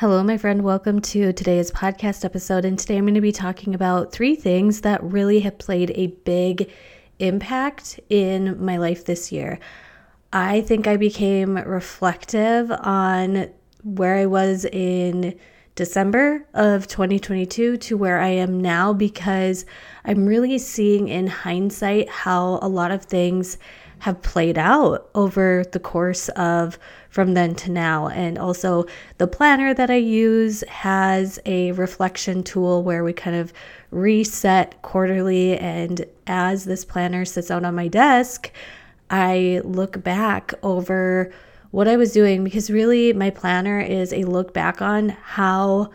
Hello, my friend. Welcome to today's podcast episode. And today I'm going to be talking about three things that really have played a big impact in my life this year. I think I became reflective on where I was in December of 2022 to where I am now because I'm really seeing in hindsight how a lot of things have played out over the course of from then to now. And also, the planner that I use has a reflection tool where we kind of reset quarterly. And as this planner sits out on my desk, I look back over what I was doing because really my planner is a look back on how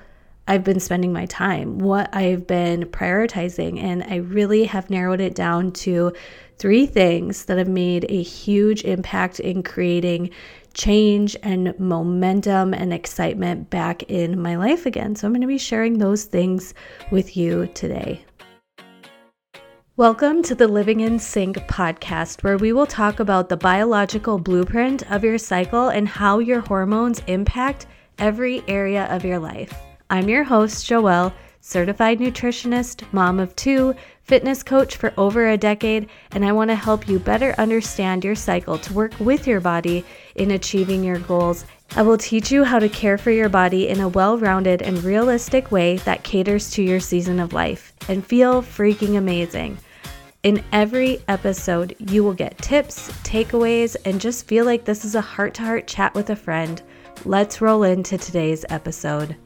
I've been spending my time, what I've been prioritizing. And I really have narrowed it down to three things that have made a huge impact in creating change and momentum and excitement back in my life again. So I'm going to be sharing those things with you today. Welcome to the Living in Sync podcast, where we will talk about the biological blueprint of your cycle and how your hormones impact every area of your life. I'm your host, Joelle, certified nutritionist, mom of two, fitness coach for over a decade, and I want to help you better understand your cycle to work with your body in achieving your goals. I will teach you how to care for your body in a well rounded and realistic way that caters to your season of life and feel freaking amazing. In every episode, you will get tips, takeaways, and just feel like this is a heart to heart chat with a friend. Let's roll into today's episode.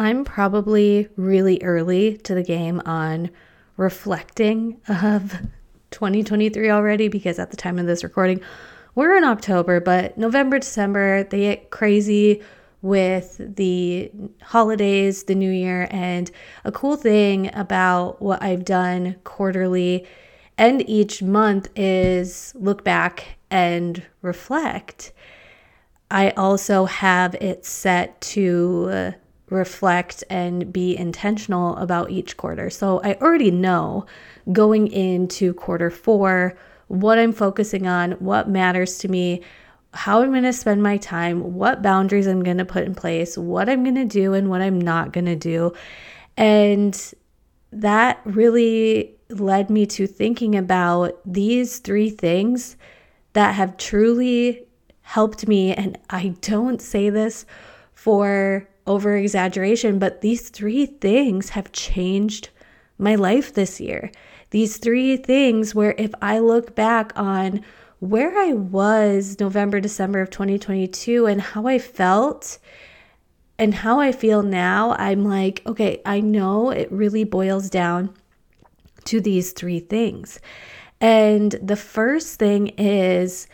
I'm probably really early to the game on reflecting of 2023 already because at the time of this recording, we're in October, but November, December, they get crazy with the holidays, the new year. And a cool thing about what I've done quarterly and each month is look back and reflect. I also have it set to uh, reflect and be intentional about each quarter. So I already know going into quarter four what I'm focusing on, what matters to me, how I'm going to spend my time, what boundaries I'm going to put in place, what I'm going to do, and what I'm not going to do. And that really led me to thinking about these three things that have truly helped me. And I don't say this for over exaggeration, but these three things have changed my life this year. These three things, where if I look back on where I was November, December of 2022 and how I felt and how I feel now, I'm like, okay, I know it really boils down to these three things. And the first thing is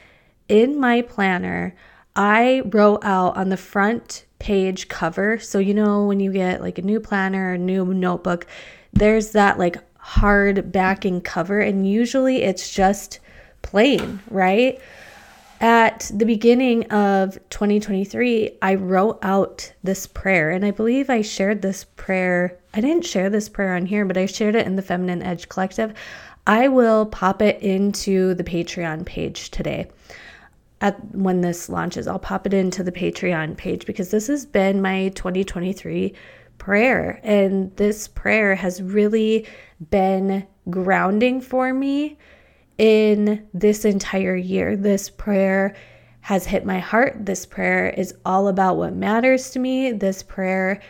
in my planner, I wrote out on the front page cover. So, you know, when you get like a new planner, a new notebook, there's that like hard backing cover, and usually it's just plain, right? At the beginning of 2023, I wrote out this prayer, and I believe I shared this prayer. I didn't share this prayer on here, but I shared it in the Feminine Edge Collective. I will pop it into the Patreon page today at when this launches. I'll pop it into the Patreon page because this has been my 2023 prayer and this prayer has really been grounding for me in this entire year. This prayer has hit my heart. This prayer is all about what matters to me. This prayer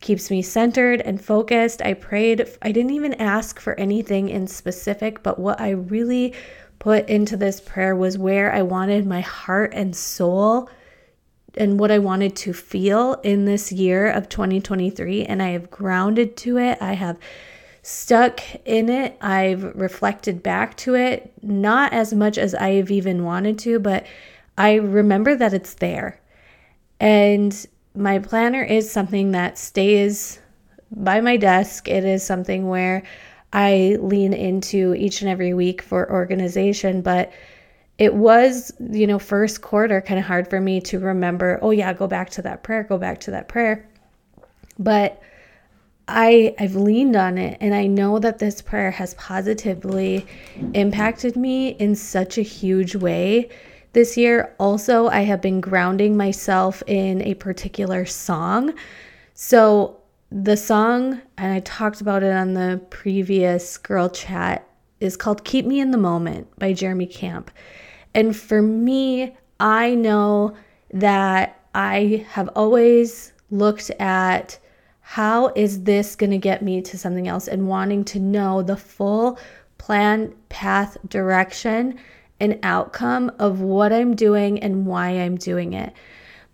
keeps me centered and focused. I prayed, I didn't even ask for anything in specific, but what I really put into this prayer was where I wanted my heart and soul and what I wanted to feel in this year of 2023. And I have grounded to it. I have stuck in it. I've reflected back to it, not as much as I've even wanted to, but I remember that it's there. And my planner is something that stays by my desk. It is something where I lean into each and every week for organization, but it was, you know, first quarter kind of hard for me to remember, oh yeah, go back to that prayer, go back to that prayer. But I I've leaned on it and I know that this prayer has positively impacted me in such a huge way this year. Also, I have been grounding myself in a particular song. So, the song, and I talked about it on the previous girl chat, is called Keep Me in the Moment by Jeremy Camp. And for me, I know that I have always looked at how is this going to get me to something else and wanting to know the full plan, path, direction, and outcome of what I'm doing and why I'm doing it.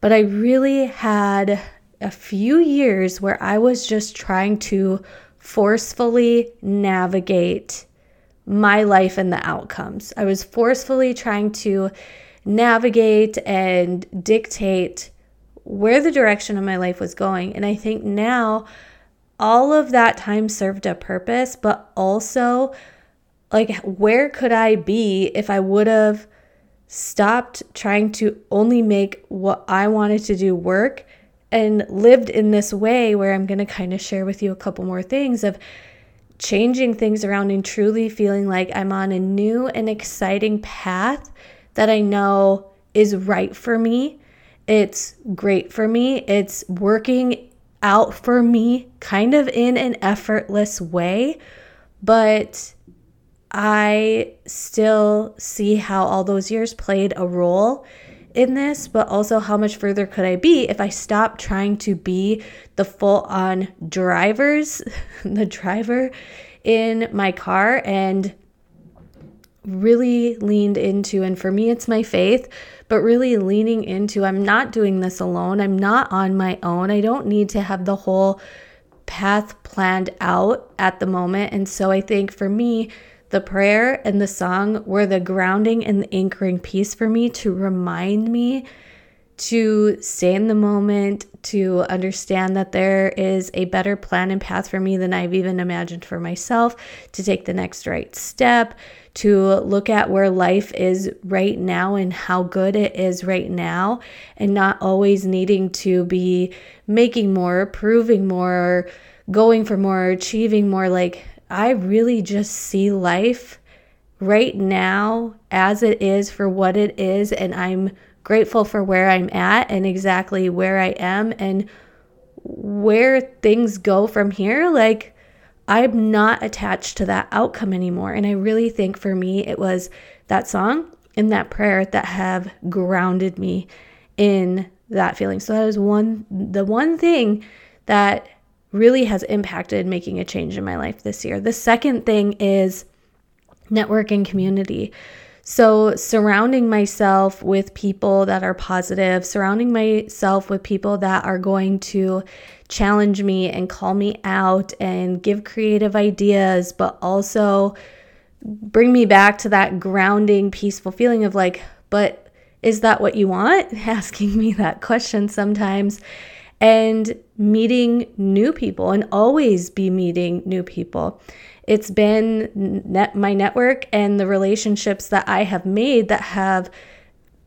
But I really had a few years where I was just trying to forcefully navigate my life and the outcomes. I was forcefully trying to navigate and dictate where the direction of my life was going. And I think now all of that time served a purpose, but also like where could I be if I would have stopped trying to only make what I wanted to do work and lived in this way where I'm going to kind of share with you a couple more things of changing things around and truly feeling like I'm on a new and exciting path that I know is right for me. It's great for me. It's working out for me kind of in an effortless way. But I still see how all those years played a role in this, but also how much further could I be if I stopped trying to be the full on drivers, the driver in my car and really leaned into and for me it's my faith but really leaning into I'm not doing this alone. I'm not on my own. I don't need to have the whole path planned out at the moment. And so I think for me the prayer and the song were the grounding and the anchoring piece for me to remind me to stay in the moment, to understand that there is a better plan and path for me than I've even imagined for myself, to take the next right step, to look at where life is right now and how good it is right now, and not always needing to be making more, proving more, going for more, achieving more. Like, I really just see life right now as it is for what it is, and I'm grateful for where I'm at and exactly where I am and where things go from here. Like, I'm not attached to that outcome anymore. And I really think for me, it was that song and that prayer that have grounded me in that feeling. So that is one, the one thing that really has impacted making a change in my life this year. The second thing is networking community. So, surrounding myself with people that are positive, surrounding myself with people that are going to challenge me and call me out and give creative ideas, but also bring me back to that grounding, peaceful feeling of like, but is that what you want? Asking me that question sometimes. And meeting new people and always be meeting new people. It's been net, my network and the relationships that I have made that have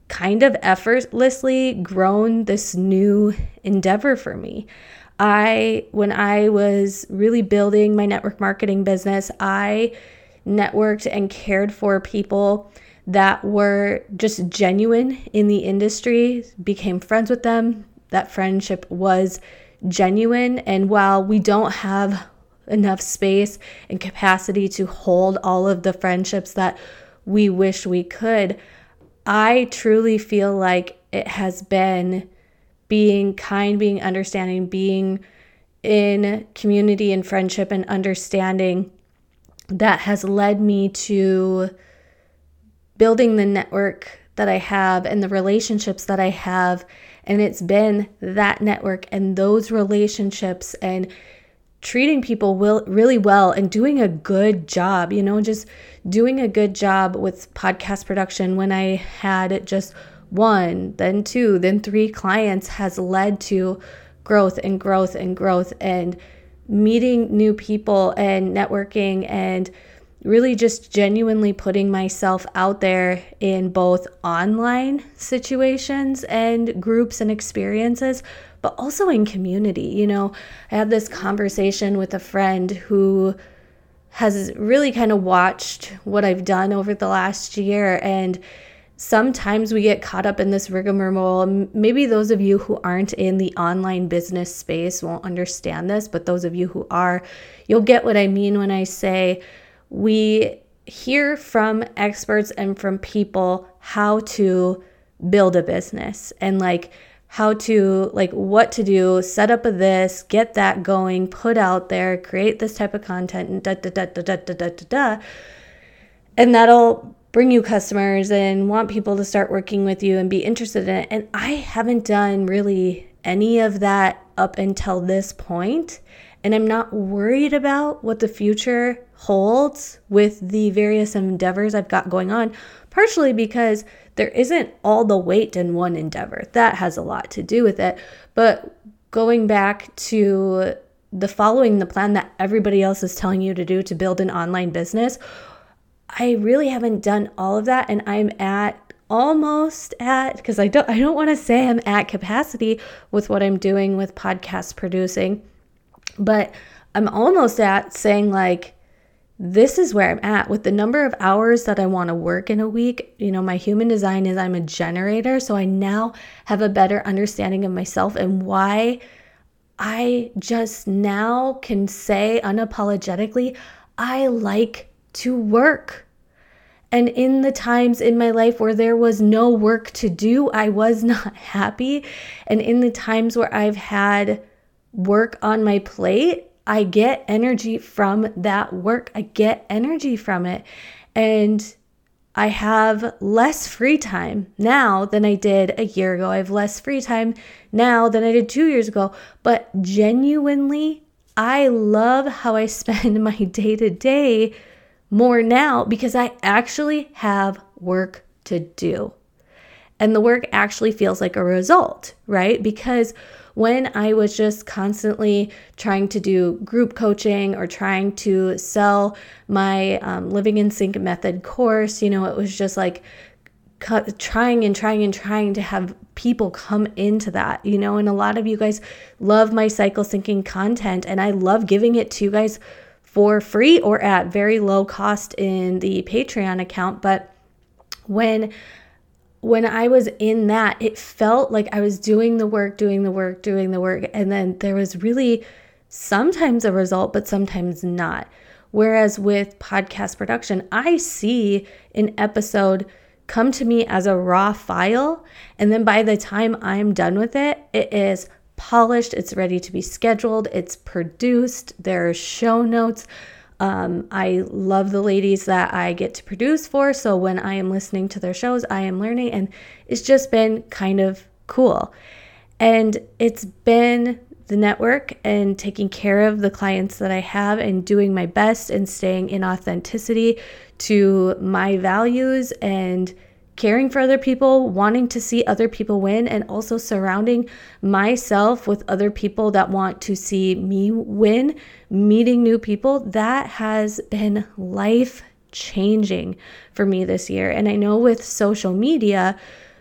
kind of effortlessly grown this new endeavor for me. I, when I was really building my network marketing business, I networked and cared for people that were just genuine in the industry, became friends with them. That friendship was genuine. And while we don't have enough space and capacity to hold all of the friendships that we wish we could. I truly feel like it has been being kind, being understanding, being in community and friendship and understanding that has led me to building the network that I have and the relationships that I have. And it's been that network and those relationships and treating people will, really well and doing a good job, you know, just doing a good job with podcast production. When I had just one, then two, then three clients has led to growth and growth and growth and meeting new people and networking and really just genuinely putting myself out there in both online situations and groups and experiences, but also in community. You know, I had this conversation with a friend who has really kind of watched what I've done over the last year and sometimes we get caught up in this rigmarole. Maybe those of you who aren't in the online business space won't understand this, but those of you who are, you'll get what I mean when I say we hear from experts and from people how to build a business and like how to like what to do set up a this get that going put out there create this type of content and da da da da da da da da, da. and that'll bring you customers and want people to start working with you and be interested in it and i haven't done really any of that up until this point and i'm not worried about what the future holds with the various endeavors i've got going on partially because there isn't all the weight in one endeavor. That has a lot to do with it. But going back to the following the plan that everybody else is telling you to do to build an online business, I really haven't done all of that and I'm at almost at because I don't I don't want to say I'm at capacity with what I'm doing with podcast producing, but I'm almost at saying like this is where I'm at with the number of hours that I want to work in a week. You know, my human design is I'm a generator. So I now have a better understanding of myself and why I just now can say unapologetically, I like to work. And in the times in my life where there was no work to do, I was not happy. And in the times where I've had work on my plate, I get energy from that work. I get energy from it. And I have less free time now than I did a year ago. I have less free time now than I did two years ago. But genuinely, I love how I spend my day to day more now because I actually have work to do. And the work actually feels like a result, right? Because when I was just constantly trying to do group coaching or trying to sell my um, Living in Sync method course, you know, it was just like trying and trying and trying to have people come into that, you know, and a lot of you guys love my cycle syncing content and I love giving it to you guys for free or at very low cost in the Patreon account. But when when I was in that, it felt like I was doing the work, doing the work, doing the work. And then there was really sometimes a result, but sometimes not. Whereas with podcast production, I see an episode come to me as a raw file. And then by the time I'm done with it, it is polished, it's ready to be scheduled, it's produced, there are show notes. Um, I love the ladies that I get to produce for. So when I am listening to their shows, I am learning, and it's just been kind of cool. And it's been the network and taking care of the clients that I have and doing my best and staying in authenticity to my values and caring for other people, wanting to see other people win, and also surrounding myself with other people that want to see me win, meeting new people, that has been life changing for me this year. And I know with social media,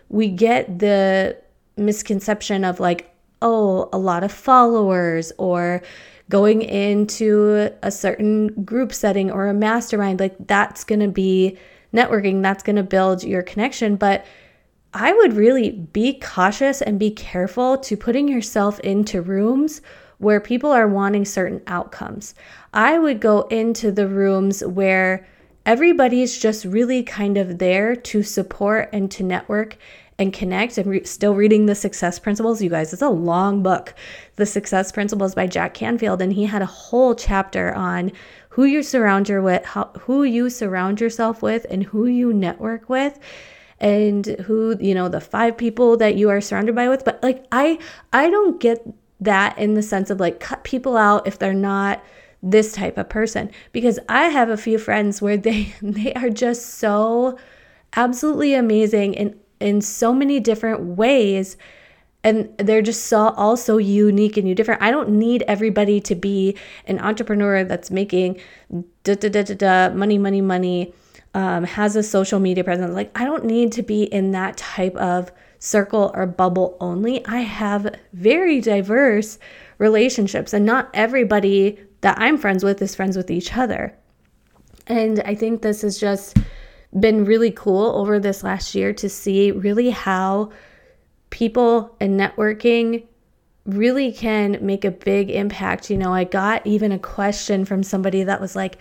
we get the misconception of like, oh, a lot of followers or going into a certain group setting or a mastermind, like that's going to be networking, that's going to build your connection. But I would really be cautious and be careful to putting yourself into rooms where people are wanting certain outcomes. I would go into the rooms where everybody's just really kind of there to support and to network and connect. I'm re- still reading The Success Principles, you guys. It's a long book, The Success Principles by Jack Canfield, and he had a whole chapter on who you surround your with, how, who you surround yourself with, and who you network with and who you know the five people that you are surrounded by with. But like i i don't get that in the sense of like cut people out if they're not this type of person. Because i have a few friends where they they are just so absolutely amazing in in so many different ways and they're just so all so unique and you different. I don't need everybody to be an entrepreneur that's making da da da da da money, money, money, um, has a social media presence. Like I don't need to be in that type of circle or bubble only. I have very diverse relationships, and not everybody that I'm friends with is friends with each other. And I think this has just been really cool over this last year to see really how people and networking really can make a big impact. You know, I got even a question from somebody that was like,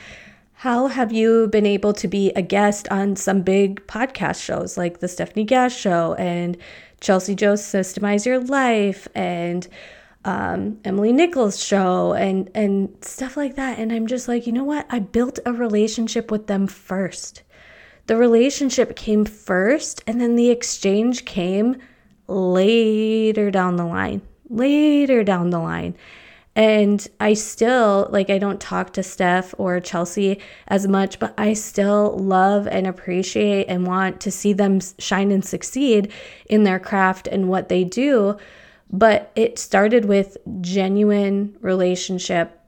how have you been able to be a guest on some big podcast shows like the Stephanie Gass show and Chelsea Joe's Systemize Your Life and um, Emily Nichols show and and stuff like that. And I'm just like, you know what? I built a relationship with them first. The relationship came first, and then the exchange came later down the line. Later down the line. And I still, like, I don't talk to Steph or Chelsea as much, but I still love and appreciate and want to see them shine and succeed in their craft and what they do. But it started with genuine relationship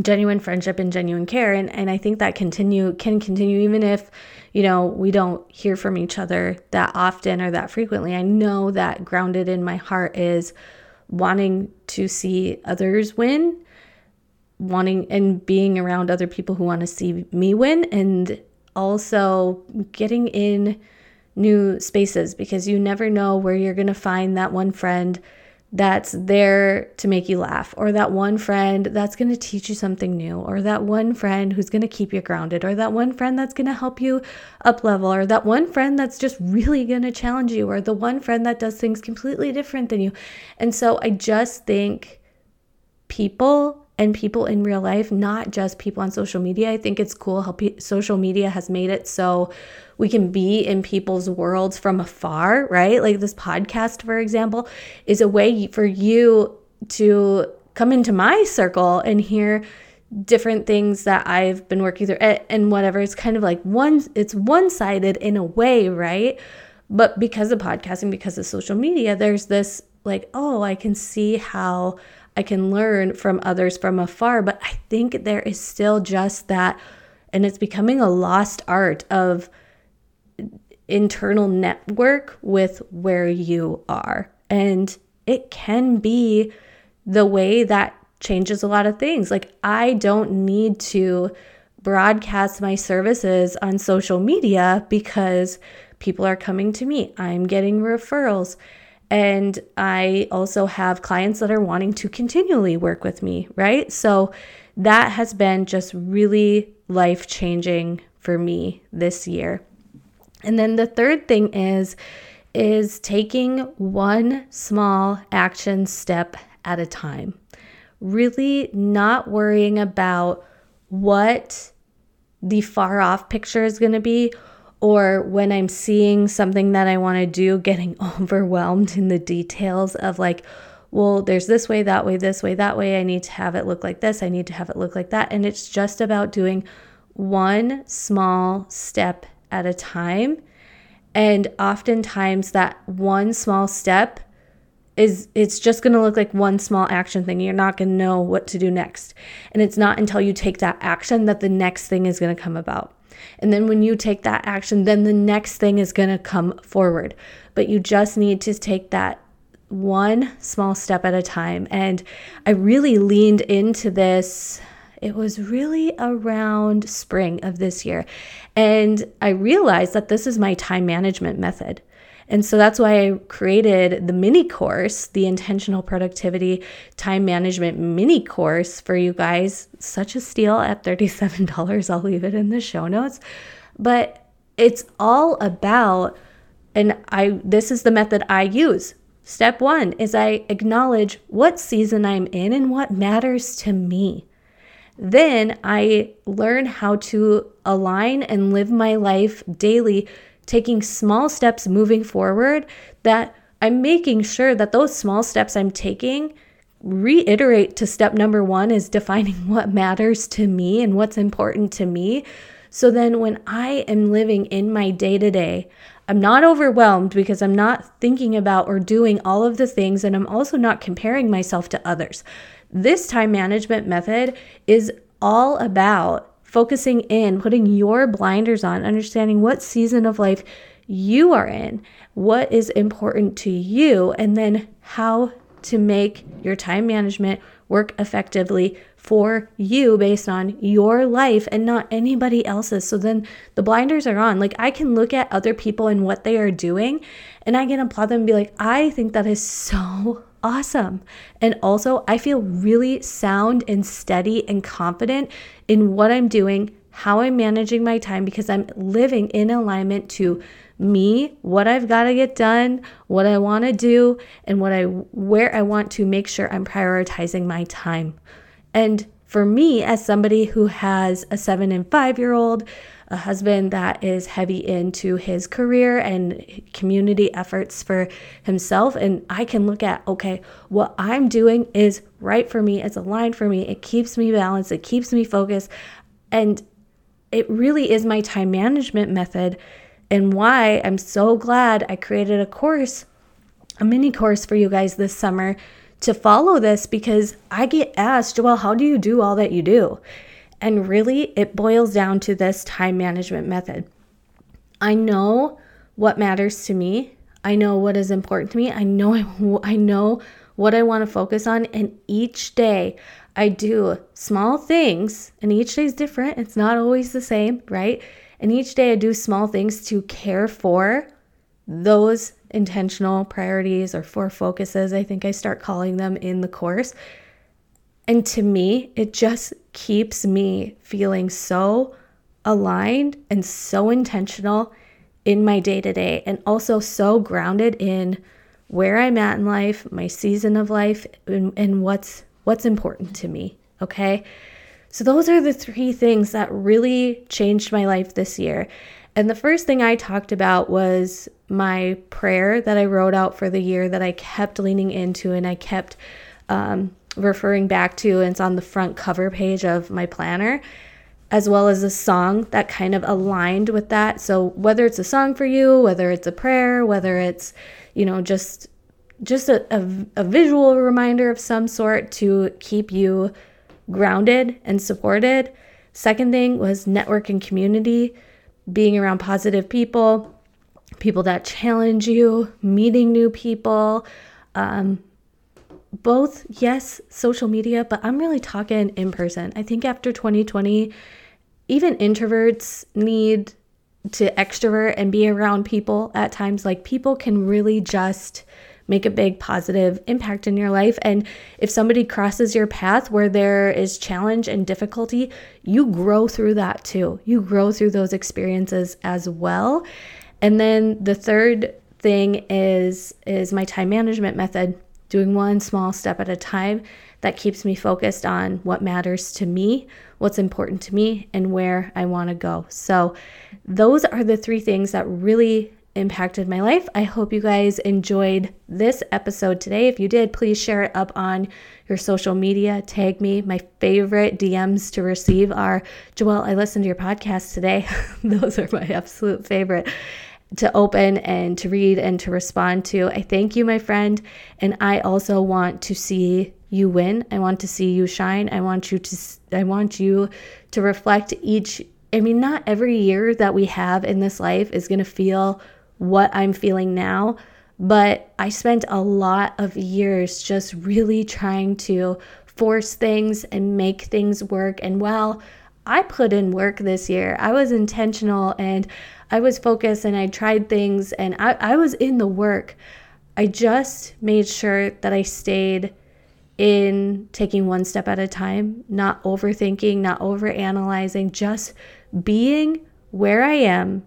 genuine friendship and genuine care. And, and i think that continue can continue even if you know we don't hear from each other that often or that frequently. I know that grounded in my heart is wanting to see others win wanting and being around other people who want to see me win and also getting in new spaces because you never know where you're going to find that one friend that's there to make you laugh, or that one friend that's going to teach you something new, or that one friend who's going to keep you grounded, or that one friend that's going to help you up level, or that one friend that's just really going to challenge you, or the one friend that does things completely different than you. And so I just think people and people in real life, not just people on social media. I think it's cool how pe- social media has made it so we can be in people's worlds from afar, right? Like this podcast, for example, is a way for you to come into my circle and hear different things that I've been working through and whatever. It's kind of like one, it's one sided in a way, right? But because of podcasting, because of social media, there's this like, oh, I can see how I can learn from others from afar. But I think there is still just that, and it's becoming a lost art of internal network with where you are. And it can be the way that changes a lot of things. Like, I don't need to broadcast my services on social media because people are coming to me. I'm getting referrals. And I also have clients that are wanting to continually work with me, right? So that has been just really life changing for me this year. And then the third thing is is taking one small action step at a time. Really not worrying about what the far off picture is going to be or when I'm seeing something that I want to do, getting overwhelmed in the details of like, well, there's this way, that way, this way, that way. I need to have it look like this. I need to have it look like that. And it's just about doing one small step at a time. And oftentimes, that one small step is it's just going to look like one small action thing. You're not going to know what to do next. And it's not until you take that action that the next thing is going to come about. And then when you take that action, then the next thing is going to come forward. But you just need to take that one small step at a time. And I really leaned into this. It was really around spring of this year. And I realized that this is my time management method. And so that's why I created the mini course, the intentional productivity time management mini course for you guys. Such a steal at $37. I'll leave it in the show notes. But it's all about and I this is the method I use. Step 1 is I acknowledge what season I'm in and what matters to me. Then I learn how to align and live my life daily taking small steps moving forward that I'm making sure that those small steps I'm taking reiterate to step number one is defining what matters to me and what's important to me. So then when I am living in my day to day, I'm not overwhelmed because I'm not thinking about or doing all of the things, and I'm also not comparing myself to others. This time management method is all about focusing in, putting your blinders on, understanding what season of life you are in, what is important to you, and then how to make your time management work effectively for you based on your life and not anybody else's. So then the blinders are on. Like I can look at other people and what they are doing and I can applaud them and be like, I think that is so awesome. And also, I feel really sound and steady and confident in what I'm doing, how I'm managing my time because I'm living in alignment to me, what I've got to get done, what I want to do, and what I where I want to make sure I'm prioritizing my time. And for me, as somebody who has a seven and five year old, a husband that is heavy into his career and community efforts for himself. And I can look at, okay, what I'm doing is right for me, it's aligned for me, it keeps me balanced, it keeps me focused. And it really is my time management method and why I'm so glad I created a course, a mini course for you guys this summer to follow this because I get asked, well, how do you do all that you do? And really, it boils down to this time management method. I know what matters to me. I know what is important to me. I know I, know what I want to focus on and each day I do small things and each day is different. It's not always the same, right? And each day I do small things to care for those intentional priorities or four focuses, I think I start calling them in the course. And to me, it just keeps me feeling so aligned and so intentional in my day to day, and also so grounded in where I'm at in life, my season of life, and, and what's what's important to me. Okay. So, those are the three things that really changed my life this year. And the first thing I talked about was my prayer that I wrote out for the year that I kept leaning into and I kept um, referring back to. And it's on the front cover page of my planner, as well as a song that kind of aligned with that. So, whether it's a song for you, whether it's a prayer, whether it's, you know, just just a, a, a visual reminder of some sort to keep you grounded and supported. Second thing was network and community, being around positive people, people that challenge you, meeting new people. Um, both, yes, social media, but I'm really talking in person. I think after 2020, even introverts need to extrovert and be around people at times. Like people can really just make a big positive impact in your life. And if somebody crosses your path where there is challenge and difficulty, you grow through that too. You grow through those experiences as well. And then the third thing is is my time management method, doing one small step at a time that keeps me focused on what matters to me, what's important to me, and where I want to go. So, those are the three things that really impacted my life. I hope you guys enjoyed this episode today. If you did, please share it up on your social media. Tag me. My favorite DMs to receive are Joelle, I listened to your podcast today. Those are my absolute favorite to open and to read and to respond to. I thank you, my friend. And I also want to see you win. I want to see you shine. I want you to I want you to reflect each I mean, not every year that we have in this life is going to feel what I'm feeling now. But I spent a lot of years just really trying to force things and make things work. And while I put in work this year, I was intentional and I was focused and I tried things and I, I was in the work. I just made sure that I stayed in taking one step at a time, not overthinking, not overanalyzing, just being where I am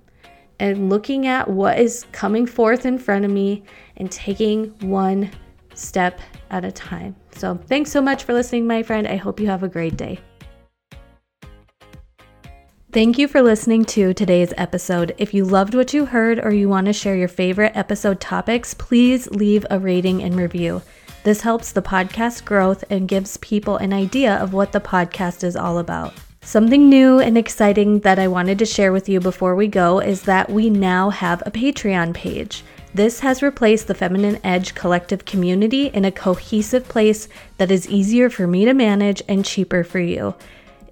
and looking at what is coming forth in front of me and taking one step at a time. So, thanks so much for listening, my friend. I hope you have a great day. Thank you for listening to today's episode. If you loved what you heard or you want to share your favorite episode topics, please leave a rating and review. This helps the podcast growth and gives people an idea of what the podcast is all about. Something new and exciting that I wanted to share with you before we go is that we now have a Patreon page. This has replaced the Feminine Edge collective community in a cohesive place that is easier for me to manage and cheaper for you.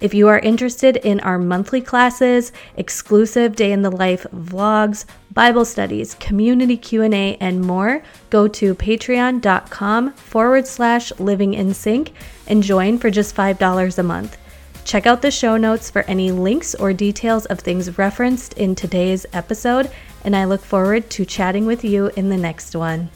If you are interested in our monthly classes, exclusive day in the life vlogs, Bible studies, community Q&A, and more, go to patreon.com forward slash living in sync and join for just $5 a month. Check out the show notes for any links or details of things referenced in today's episode, and I look forward to chatting with you in the next one.